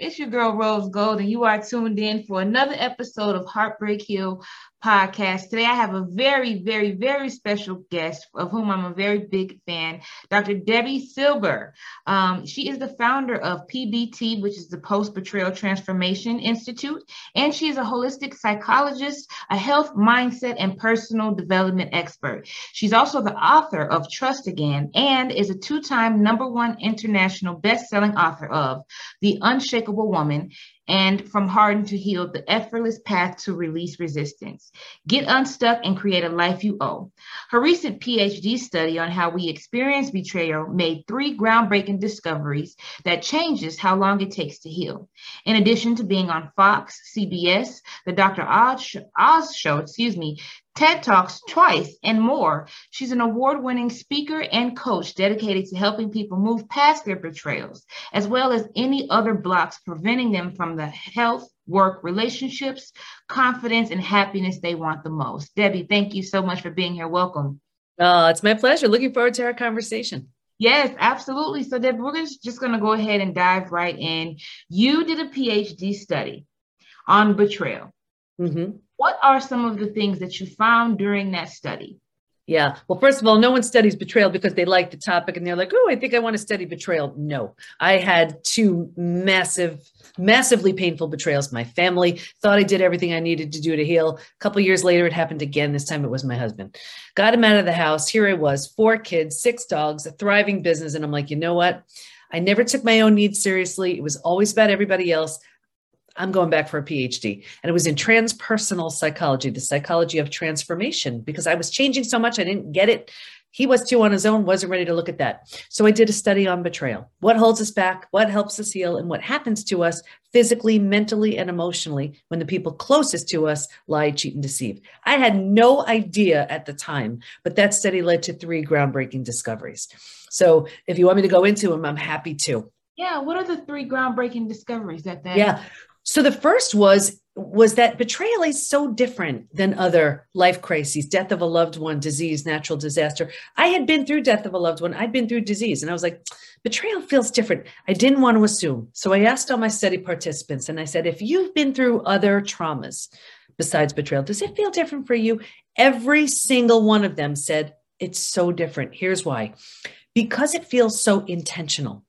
it's your girl Rose Gold, and you are tuned in for another episode of Heartbreak Hill podcast. Today, I have a very, very, very special guest of whom I'm a very big fan, Dr. Debi Silber. Um, she is the founder of PBT, which is the Post Betrayal Transformation Institute, and she is a holistic psychologist, a health mindset, and personal development expert. She's also the author of Trust Again and is a two time number one international best selling author of The Unshakable Woman and from hardened to healed, the effortless path to release resistance. Get unstuck and create a life you owe. Her recent PhD study on how we experience betrayal made three groundbreaking discoveries that changes how long it takes to heal. In addition to being on Fox, CBS, the Dr. Oz, Oz show, excuse me, TED Talks twice and more. She's an award winning speaker and coach dedicated to helping people move past their betrayals, as well as any other blocks preventing them from the health, work, relationships, confidence, and happiness they want the most. Debi, thank you so much for being here. Welcome. Oh, it's my pleasure. Looking forward to our conversation. Yes, absolutely. So, Debi, we're just going to go ahead and dive right in. You did a PhD study on betrayal. Mm-hmm. What are some of the things that you found during that study? Yeah. Well, first of all, no one studies betrayal because they like the topic and they're like, oh, I think I want to study betrayal. No, I had two massive, massively painful betrayals. My family thought I did everything I needed to do to heal. A couple years later, it happened again. This time it was my husband. Got him out of the house. Here I was, four kids, six dogs, a thriving business. And I'm like, you know what? I never took my own needs seriously. It was always about everybody else. I'm going back for a PhD. And it was in transpersonal psychology, the psychology of transformation, because I was changing so much, I didn't get it. He was too on his own, wasn't ready to look at that. So I did a study on betrayal. What holds us back, what helps us heal, and what happens to us physically, mentally, and emotionally when the people closest to us lie, cheat, and deceive. I had no idea at the time, but that study led to three groundbreaking discoveries. So if you want me to go into them, I'm happy to. Yeah, what are the three groundbreaking discoveries that that? Yeah, so the first was was that betrayal is so different than other life crises, death of a loved one, disease, natural disaster. I had been through death of a loved one, I'd been through disease, and I was like, betrayal feels different. I didn't want to assume. So I asked all my study participants, and I said, if you've been through other traumas besides betrayal, does it feel different for you? Every single one of them said, it's so different. Here's why because it feels so intentional,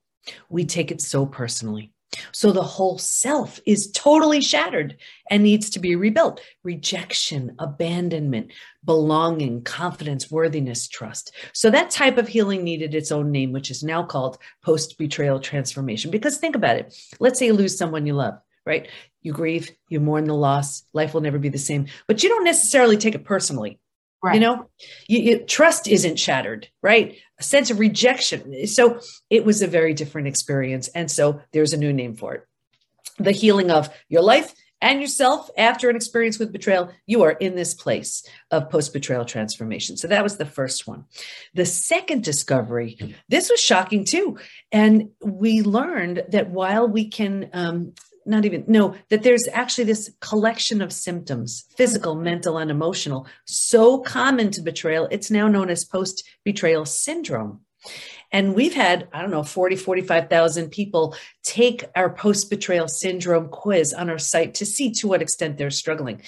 we take it so personally. So the whole self is totally shattered and needs to be rebuilt. Rejection, abandonment, belonging, confidence, worthiness, trust. So that type of healing needed its own name, which is now called post betrayal transformation. Because think about it. Let's say you lose someone you love, right? You grieve, you mourn the loss, life will never be the same, but you don't necessarily take it personally. Right. You know, you, you, trust isn't shattered, right? A sense of rejection. So it was a very different experience. And so there's a new name for it. The healing of your life and yourself after an experience with betrayal, you are in this place of post betrayal transformation. So that was the first one. The second discovery, this was shocking too. And we learned that while we can um, not even no that there's actually this collection of symptoms physical mm-hmm. mental and emotional so common to betrayal it's now known as post betrayal syndrome. And we've had i don't know 40 45,000 people take our post betrayal syndrome quiz on our site to see to what extent they're struggling.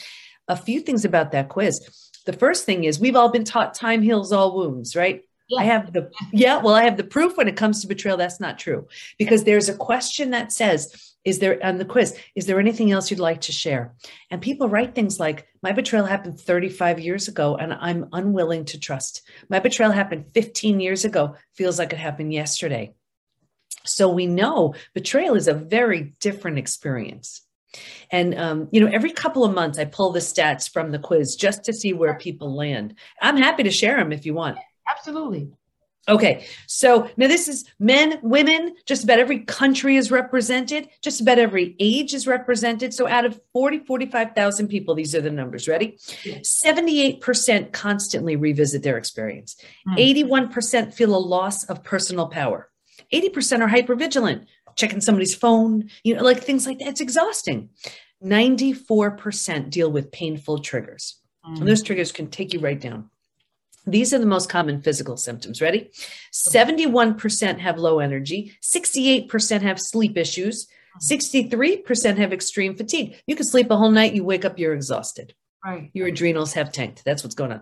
A few things about that quiz. The first thing is we've all been taught time heals all wounds right. I have the yeah, well, I have the proof when it comes to betrayal that's not true because there's a question that says is there on the quiz, is there anything else you'd like to share? And people write things like, My betrayal happened 35 years ago and I'm unwilling to trust. My betrayal happened 15 years ago, feels like it happened yesterday. So we know betrayal is a very different experience. And, um, you know, every couple of months I pull the stats from the quiz just to see where people land. I'm happy to share them if you want. Absolutely. Okay, so now this is men, women, just about every country is represented, just about every age is represented. So out of 40, 45,000 people, these are the numbers. Ready? 78% constantly revisit their experience. 81% hmm. feel a loss of personal power. 80% are hypervigilant, checking somebody's phone, you know, like things like that. It's exhausting. 94% deal with painful triggers. And hmm. those triggers can take you right down. These are the most common physical symptoms. Ready? 71% have low energy, 68% have sleep issues, 63% have extreme fatigue. You can sleep a whole night, you wake up, you're exhausted. Right. Your adrenals have tanked. That's what's going on.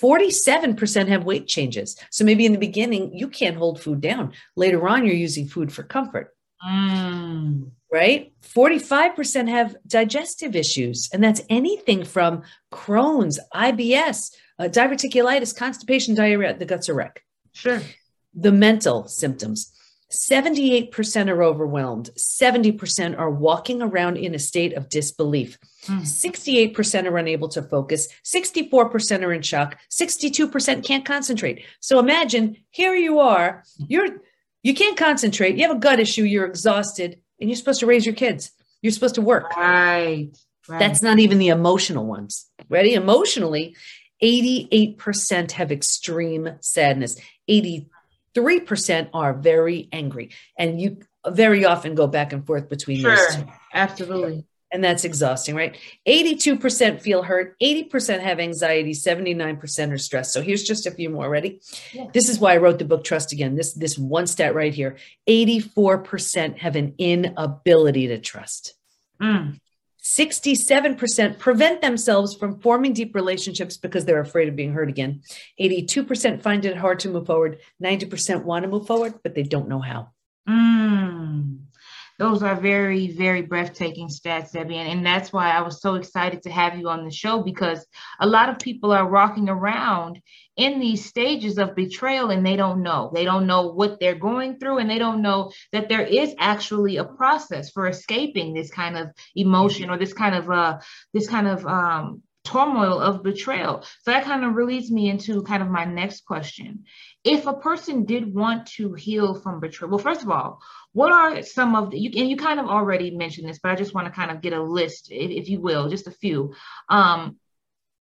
47% have weight changes. So maybe in the beginning, you can't hold food down. Later on, you're using food for comfort. Mm. Right? 45% have digestive issues. And that's anything from Crohn's, IBS, uh, diverticulitis, constipation, diarrhea, the guts are wreck. Sure. The mental symptoms 78% are overwhelmed, 70% are walking around in a state of disbelief, Mm. 68% are unable to focus, 64% are in shock, 62% can't concentrate. So imagine here you are, you're you can't concentrate, you have a gut issue, you're exhausted, and you're supposed to raise your kids. You're supposed to work. Right. right. That's not even the emotional ones. Ready? Emotionally, 88% have extreme sadness. 83% are very angry. And you very often go back and forth between sure. those two. Absolutely. And that's exhausting, right? 82% feel hurt, 80% have anxiety, 79% are stressed. So here's just a few more. Ready? Yeah. This is why I wrote the book Trust Again. This this one stat right here. 84% have an inability to trust. Mm. 67% prevent themselves from forming deep relationships because they're afraid of being hurt again. 82% find it hard to move forward. 90% want to move forward, but they don't know how. Mm. Those are very, very breathtaking stats, Debi. And, that's why I was so excited to have you on the show because a lot of people are walking around in these stages of betrayal and they don't know. They don't know what they're going through and they don't know that there is actually a process for escaping this kind of emotion or this kind of uh this kind of um turmoil of betrayal. So that kind of leads me into kind of my next question. If a person did want to heal from betrayal, well, first of all, what are some of the, you, and you kind of already mentioned this, but I just want to kind of get a list, if, if you will, just a few. Um,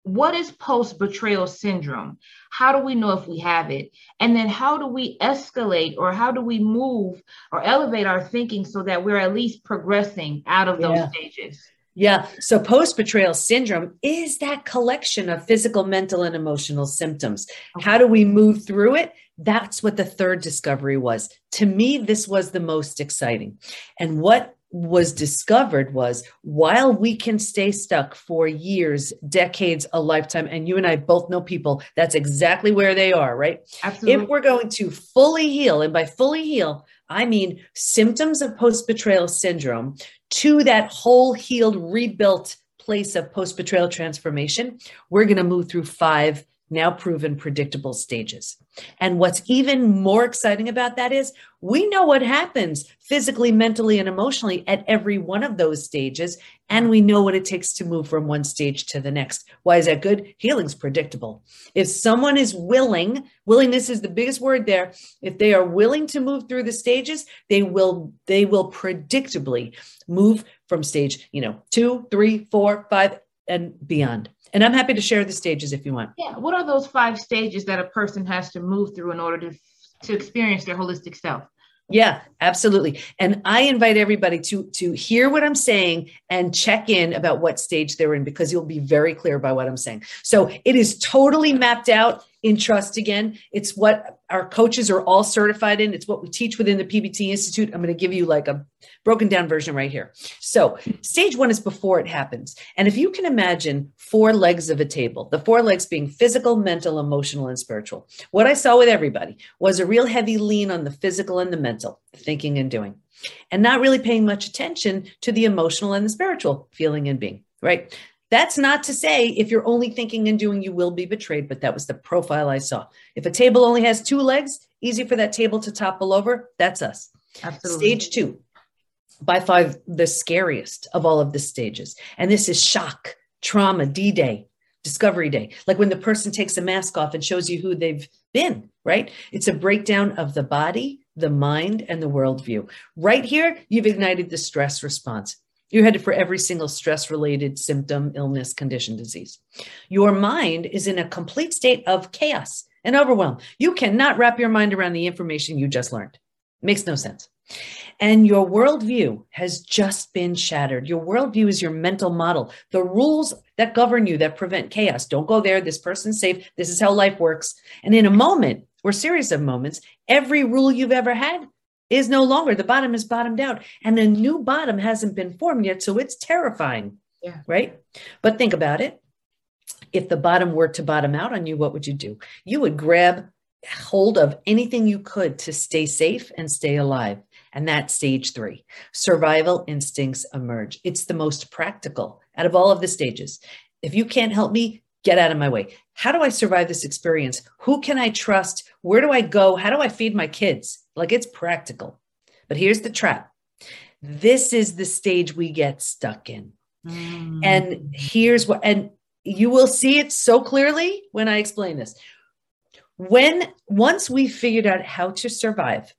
what is post betrayal syndrome? How do we know if we have it? And then how do we escalate or how do we move or elevate our thinking so that we're at least progressing out of those Yeah. stages? Yeah. So post betrayal syndrome is that collection of physical, mental, and emotional symptoms. How do we move through it? That's what the third discovery was. To me, this was the most exciting. And what was discovered was while we can stay stuck for years, decades, a lifetime, and you and I both know people, that's exactly where they are, right? Absolutely. If we're going to fully heal, and by fully heal, I mean symptoms of post betrayal syndrome to that whole healed, rebuilt place of post betrayal transformation, we're going to move through five now proven predictable stages. And what's even more exciting about that is we know what happens physically, mentally, and emotionally at every one of those stages. And we know what it takes to move from one stage to the next. Why is that good? Healing's predictable. If someone is willing, willingness is the biggest word there. If they are willing to move through the stages, they will, they will predictably move from stage, you know, two, three, four, five, and beyond. And I'm happy to share the stages if you want. Yeah. What are those five stages that a person has to move through in order to to experience their holistic self? Yeah, absolutely. And I invite everybody to to hear what I'm saying and check in about what stage they're in because you'll be very clear by what I'm saying. So it is totally mapped out in Trust Again. It's what our coaches are all certified in. It's what we teach within the PBT Institute. I'm going to give you like a broken down version right here. So stage one is before it happens. And if you can imagine four legs of a table, the four legs being physical, mental, emotional, and spiritual. What I saw with everybody was a real heavy lean on the physical and the mental, thinking and doing, and not really paying much attention to the emotional and the spiritual, feeling and being, right? That's not to say if you're only thinking and doing, you will be betrayed, but that was the profile I saw. If a table only has two legs, easy for that table to topple over. That's us. Absolutely. Stage two, by far the scariest of all of the stages. And this is shock, trauma, D Day, Discovery Day. Like when the person takes a mask off and shows you who they've been, right? It's a breakdown of the body, the mind, and the worldview. Right here, you've ignited the stress response. You're headed for every single stress related symptom, illness, condition, disease. Your mind is in a complete state of chaos and overwhelm. You cannot wrap your mind around the information you just learned. Makes no sense. And your worldview has just been shattered. Your worldview is your mental model, the rules that govern you that prevent chaos. Don't go there. This person's safe. This is how life works. And in a moment or series of moments, every rule you've ever had is no longer. The bottom is bottomed out, and a new bottom hasn't been formed yet. So it's terrifying. Yeah. Right. But think about it. If the bottom were to bottom out on you, what would you do? You would grab hold of anything you could to stay safe and stay alive. And that's stage three. Survival instincts emerge. It's the most practical out of all of the stages. If you can't help me, get out of my way. How do I survive this experience? Who can I trust? Where do I go? How do I feed my kids? Like it's practical. But here's the trap this is the stage we get stuck in. Mm. And here's what, and you will see it so clearly when I explain this. When once we figured out how to survive,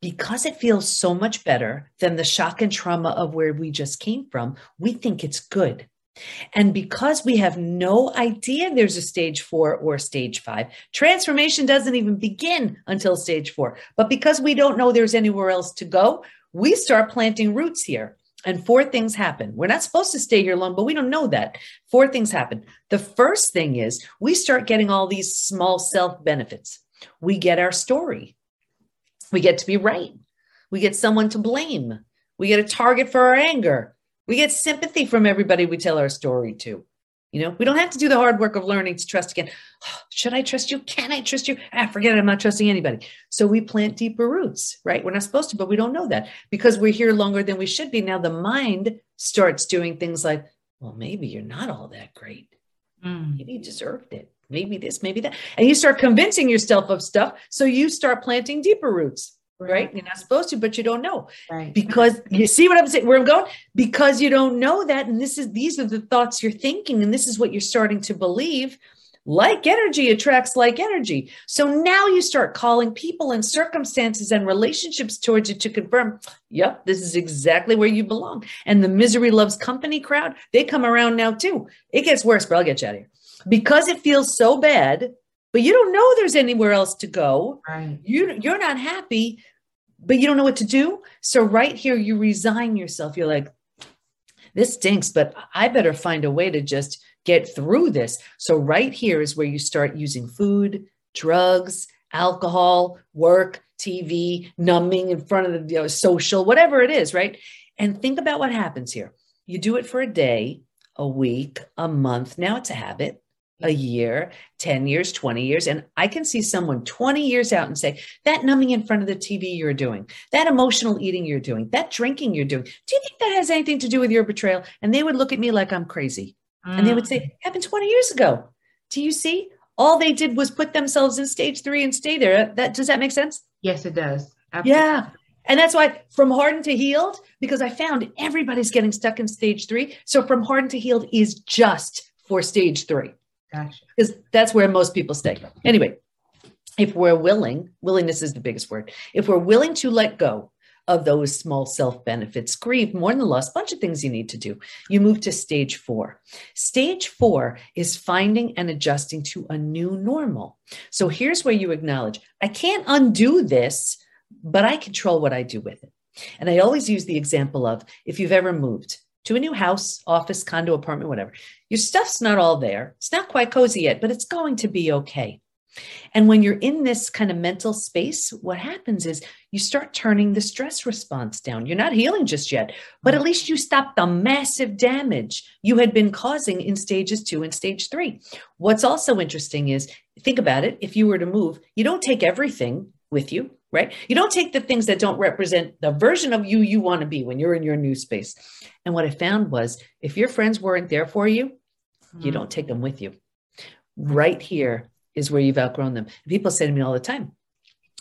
because it feels so much better than the shock and trauma of where we just came from, we think it's good. And because we have no idea there's a stage four or stage five, transformation doesn't even begin until stage four. But because we don't know there's anywhere else to go, we start planting roots here. And four things happen. We're not supposed to stay here long, but we don't know that. Four things happen. The first thing is we start getting all these small self benefits. We get our story, we get to be right, we get someone to blame, we get a target for our anger, we get sympathy from everybody we tell our story to. You know, we don't have to do the hard work of learning to trust again. Oh, should I trust you? Can I trust you? Ah, forget it. I'm not trusting anybody. So we plant deeper roots, right? We're not supposed to, but we don't know that because we're here longer than we should be. Now the mind starts doing things like, well, maybe you're not all that great. Mm. Maybe you deserved it. Maybe this, maybe that. And you start convincing yourself of stuff. So you start planting deeper roots right? You're not supposed to, but you don't know. Right. Because you see what I'm saying, where I'm going? Because you don't know that. And this is these are the thoughts you're thinking, and this is what you're starting to believe. Like energy attracts like energy. So now you start calling people and circumstances and relationships towards you to confirm, yep, this is exactly where you belong. And the misery loves company crowd, they come around now too. It gets worse, but I'll get you out of here. Because it feels so bad, but you don't know there's anywhere else to go. Right. You you're not happy, but you don't know what to do. So right here, you resign yourself. You're like, this stinks, but I better find a way to just get through this. So right here is where you start using food, drugs, alcohol, work, TV, numbing in front of the you know, social, whatever it is, right? And think about what happens here. You do it for a day, a week, a month. Now it's a habit a year, 10 years, 20 years. And I can see someone 20 years out and say, that numbing in front of the TV you're doing, that emotional eating you're doing, that drinking you're doing, do you think that has anything to do with your betrayal? And they would look at me like I'm crazy. Mm. And they would say, mm. happened 20 years ago. Do you see? All they did was put themselves in stage three and stay there. That does that make sense? Yes, it does. Absolutely. Yeah. And that's why from hardened to healed, because I found everybody's getting stuck in stage three. So from hardened to healed is just for stage three. Gotcha. Because that's where most people stay. Anyway, if we're willing, willingness is the biggest word. If we're willing to let go of those small self benefits, grieve, mourn the loss, bunch of things you need to do. You move to stage four. Stage four is finding and adjusting to a new normal. So here's where you acknowledge I can't undo this, but I control what I do with it. And I always use the example of if you've ever moved, to a new house, office, condo, apartment, whatever. Your stuff's not all there. It's not quite cozy yet, but it's going to be okay. And when you're in this kind of mental space, what happens is you start turning the stress response down. You're not healing just yet, but at mm. least you stop the massive damage you had been causing in stages two and stage three. What's also interesting is think about it. If you were to move, you don't take everything with you right? You don't take the things that don't represent the version of you you want to be when you're in your new space. And what I found was if your friends weren't there for you, mm-hmm. you don't take them with you. Right here is where you've outgrown them. People say to me all the time,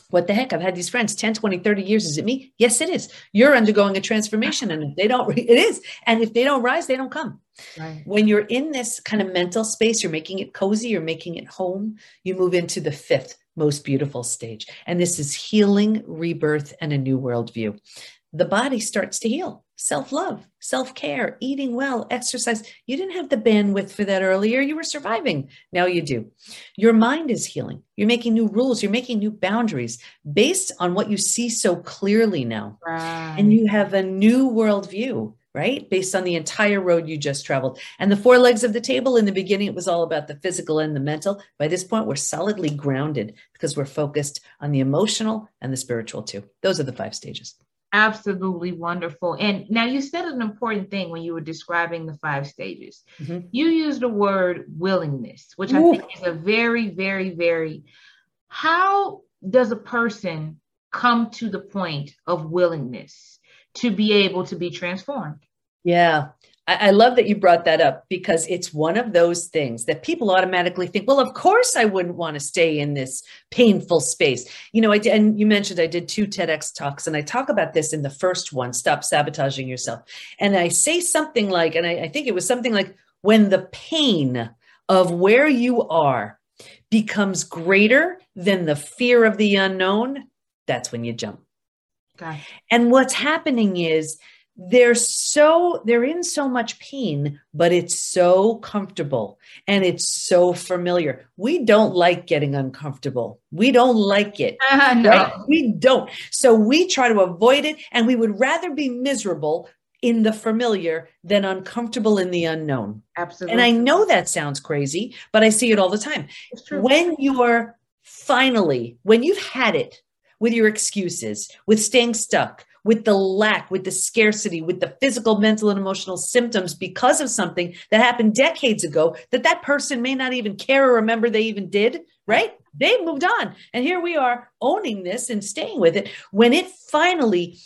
what the heck? I've had these friends 10, 20, 30 years. Is it me? Yes, it is. You're undergoing a transformation. And if they don't, it is. And if they don't rise, they don't come. Right. When you're in this kind of mental space, you're making it cozy, you're making it home, you move into the fifth, most beautiful stage. And this is healing, rebirth, and a new worldview. The body starts to heal. Self love, self care, eating well, exercise. You didn't have the bandwidth for that earlier. You were surviving. Now you do. Your mind is healing. You're making new rules. You're making new boundaries based on what you see so clearly now. Right. And you have a new worldview right? Based on the entire road you just traveled. And the four legs of the table in the beginning, it was all about the physical and the mental. By this point, we're solidly grounded because we're focused on the emotional and the spiritual too. Those are the five stages. Absolutely wonderful. And now you said an important thing when you were describing the five stages. Mm-hmm. You used the word willingness, which Ooh. I think is a very, very, very, how does a person come to the point of willingness to be able to be transformed? Yeah. I, I love that you brought that up because it's one of those things that people automatically think, well, of course I wouldn't want to stay in this painful space. You know, I did, and you mentioned I did two TEDx talks, and I talk about this in the first one, Stop Sabotaging Yourself. And I say something like, and I, I think it was something like, when the pain of where you are becomes greater than the fear of the unknown, that's when you jump. Okay. And what's happening is they're so they're in so much pain but it's so comfortable and it's so familiar. We don't like getting uncomfortable. We don't like it. Uh, no. right? we don't. So we try to avoid it and we would rather be miserable in the familiar than uncomfortable in the unknown. Absolutely. And i know that sounds crazy but i see it all the time. When you're finally when you've had it with your excuses with staying stuck with the lack, with the scarcity, with the physical, mental, and emotional symptoms because of something that happened decades ago that that person may not even care or remember they even did, right? They moved on. And here we are owning this and staying with it. When it finally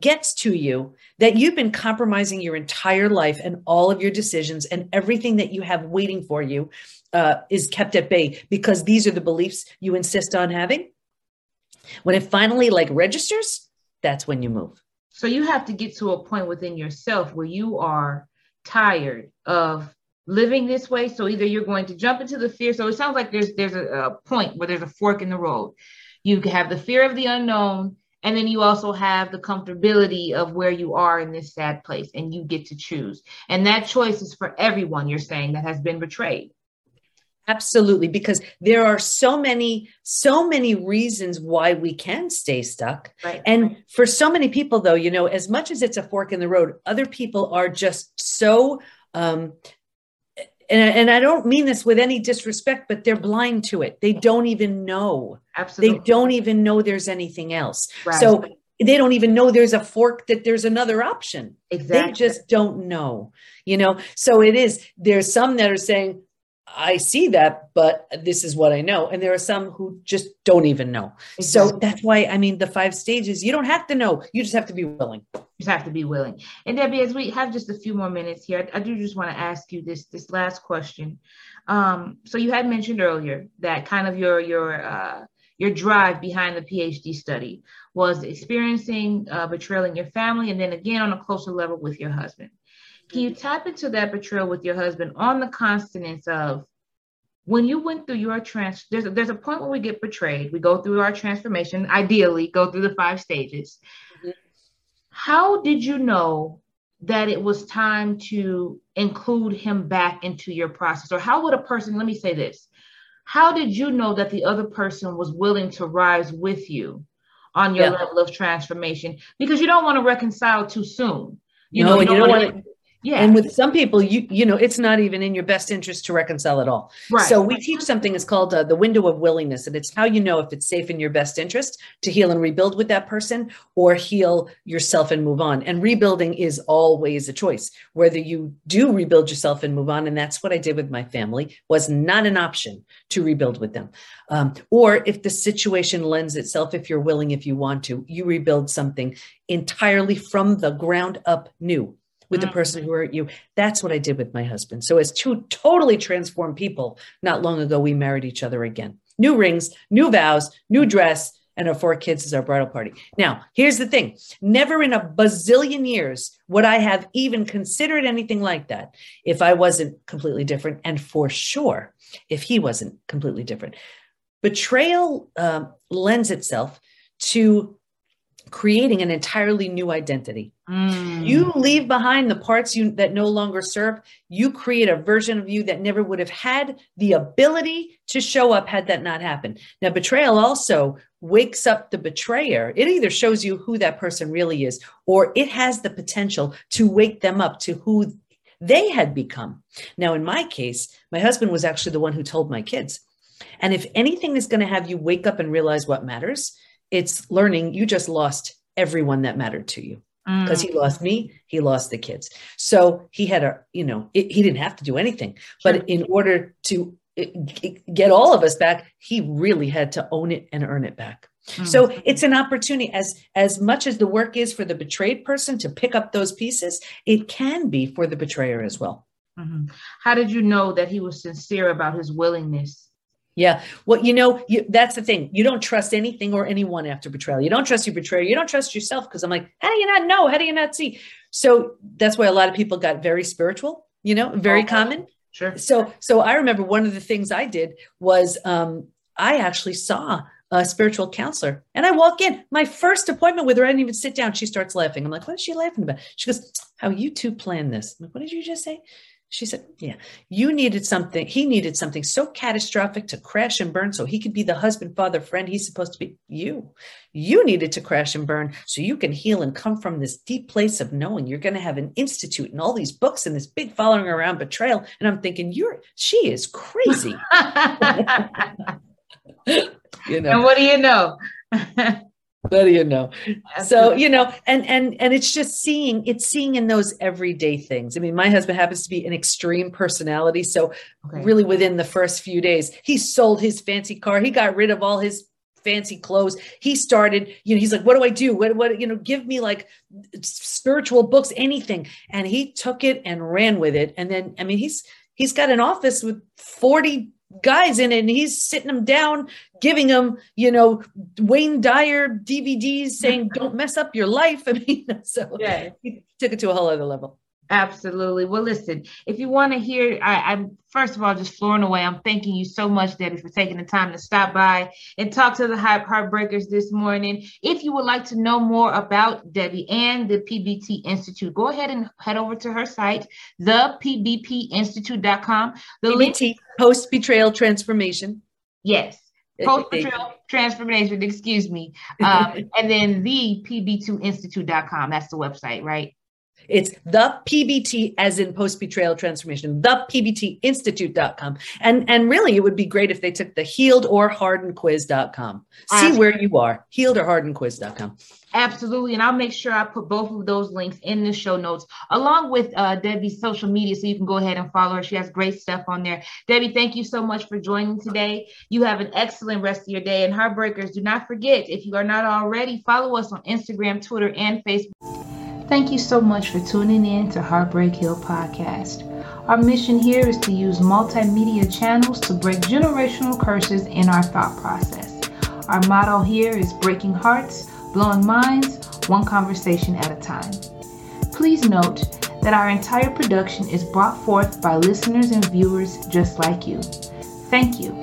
gets to you that you've been compromising your entire life and all of your decisions and everything that you have waiting for you uh, is kept at bay because these are the beliefs you insist on having. When it finally like registers, that's when you move. So you have to get to a point within yourself where you are tired of living this way. So either you're going to jump into the fear. So it sounds like there's there's a, a point where there's a fork in the road. You have the fear of the unknown, and then you also have the comfortability of where you are in this sad place, and you get to choose. And that choice is for everyone, you're saying, that has been betrayed. Absolutely, because there are so many, so many reasons why we can stay stuck. Right. And for so many people, though, you know, as much as it's a fork in the road, other people are just so um, and, and I don't mean this with any disrespect, but they're blind to it. They don't even know. Absolutely. They don't even know there's anything else. Right. So they don't even know there's a fork that there's another option. Exactly. They just don't know, you know. So it is, there's some that are saying, I see that, but this is what I know. And there are some who just don't even know. Exactly. So that's why, I mean, the five stages, you don't have to know. You just have to be willing. You just have to be willing. And Debi, as we have just a few more minutes here, I, I do just want to ask you this, this last question. Um, so you had mentioned earlier that kind of your, your, uh, your drive behind the PhD study was experiencing uh, betrayal in your family and then again on a closer level with your husband. Can you tap into that betrayal with your husband on the consonants of when you went through your trans there's a, there's a point where we get betrayed. We go through our transformation ideally go through the five stages. Mm-hmm. how did you know that it was time to include him back into your process? Or how would a person let me say this. How did you know that the other person was willing to rise with you on your yeah. level of transformation? Because you don't want to reconcile too soon. You no, know you don't, don't want to yeah. And with some people, you you know, it's not even in your best interest to reconcile at all. Right. So we teach something it's called uh, the window of willingness, and it's how you know if it's safe in your best interest to heal and rebuild with that person, or heal yourself and move on. And rebuilding is always a choice. Whether you do rebuild yourself and move on, and that's what I did with my family, was not an option to rebuild with them. Um, or if the situation lends itself, if you're willing, if you want to, you rebuild something entirely from the ground up new with mm-hmm. the person who hurt you. That's what I did with my husband. So, as two totally transformed people, not long ago, we married each other again. New rings, new vows, new dress, and our four kids is our bridal party. Now, here's the thing never in a bazillion years would I have even considered anything like that if I wasn't completely different. And for sure, if he wasn't completely different. Betrayal uh, lends itself to creating an entirely new identity. Mm. You leave behind the parts you that no longer serve. You create a version of you that never would have had the ability to show up had that not happened. Now, betrayal also wakes up the betrayer. It either shows you who that person really is, or it has the potential to wake them up to who they had become. Now, in my case, my husband was actually the one who told my kids. And if anything is going to have you wake up and realize what matters, it's learning you just lost everyone that mattered to you because he lost me he lost the kids so he had a you know it, he didn't have to do anything Sure. but in order to uh, get all of us back he really had to own it and earn it back Mm. so it's an opportunity as as much as the work is for the betrayed person to pick up those pieces it can be for the betrayer as well Mhm. How did you know that he was sincere about his willingness? Yeah. Well, you know, you, that's the thing. You don't trust anything or anyone after betrayal. You don't trust your betrayer. You don't trust yourself because I'm like, how do you not know? How do you not see? So that's why a lot of people got very spiritual, you know, very Oh. common. Sure. So, so I remember one of the things I did was um, I actually saw a spiritual counselor and I walk in my first appointment with her. I didn't even sit down. She starts laughing. I'm like, what is she laughing about? She goes, how you two planned this. I'm like, what did you just say? She said, Yeah, you needed something. He needed something so catastrophic to crash and burn so he could be the husband, father, friend he's supposed to be. You, you needed to crash and burn so you can heal and come from this deep place of knowing you're going to have an institute and all these books and this big following around betrayal. And I'm thinking, You're, she is crazy. you know, and what do you know? what do you know? so you know and and and it's just seeing it's seeing in those everyday things. I mean my husband happens to be an extreme personality so Okay. really within the first few days he sold his fancy car. He got rid of all his fancy clothes. He started you know he's like what do i do? What what you know give me like spiritual books anything. And he took it and ran with it. And then i mean he's he's got an office with 40 guys in it and he's sitting them down giving them you know wayne dyer dvds saying don't mess up your life i mean so Yeah. he took it to a whole other level Absolutely. Well, listen, if you want to hear, I, I'm first of all just flooring away. I'm thanking you so much, Debi, for taking the time to stop by and talk to the Heart Heartbreakers this morning. If you would like to know more about Debi and the PBT Institute, go ahead and head over to her site, thepbtinstitute.com. The link, PBT, post betrayal transformation yes, post betrayal transformation, excuse me. Um, and then the pb2institute.com. That's the website, right? It's the PBT as in post betrayal transformation, the PBTinstitute.com. And and really it would be great if they took the healed or hardened quiz.com. See Absolutely. where you are, healed or hardened quiz.com. Absolutely. And I'll make sure I put both of those links in the show notes along with uh, Debi's social media so you can go ahead and follow her. She has great stuff on there. Debi, thank you so much for joining today. You have an excellent rest of your day. And Heartbreakers, do not forget, if you are not already, follow us on Instagram, Twitter, and Facebook. Thank you so much for tuning in to Heartbreak Hill Podcast. Our mission here is to use multimedia channels to break generational curses in our thought process. Our motto here is breaking hearts, blowing minds, one conversation at a time. Please note that our entire production is brought forth by listeners and viewers just like you. Thank you.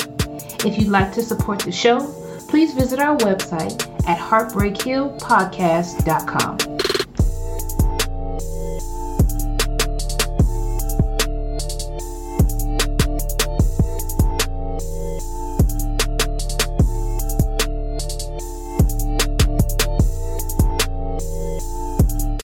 If you'd like to support the show, please visit our website at heartbreakhillpodcast.com.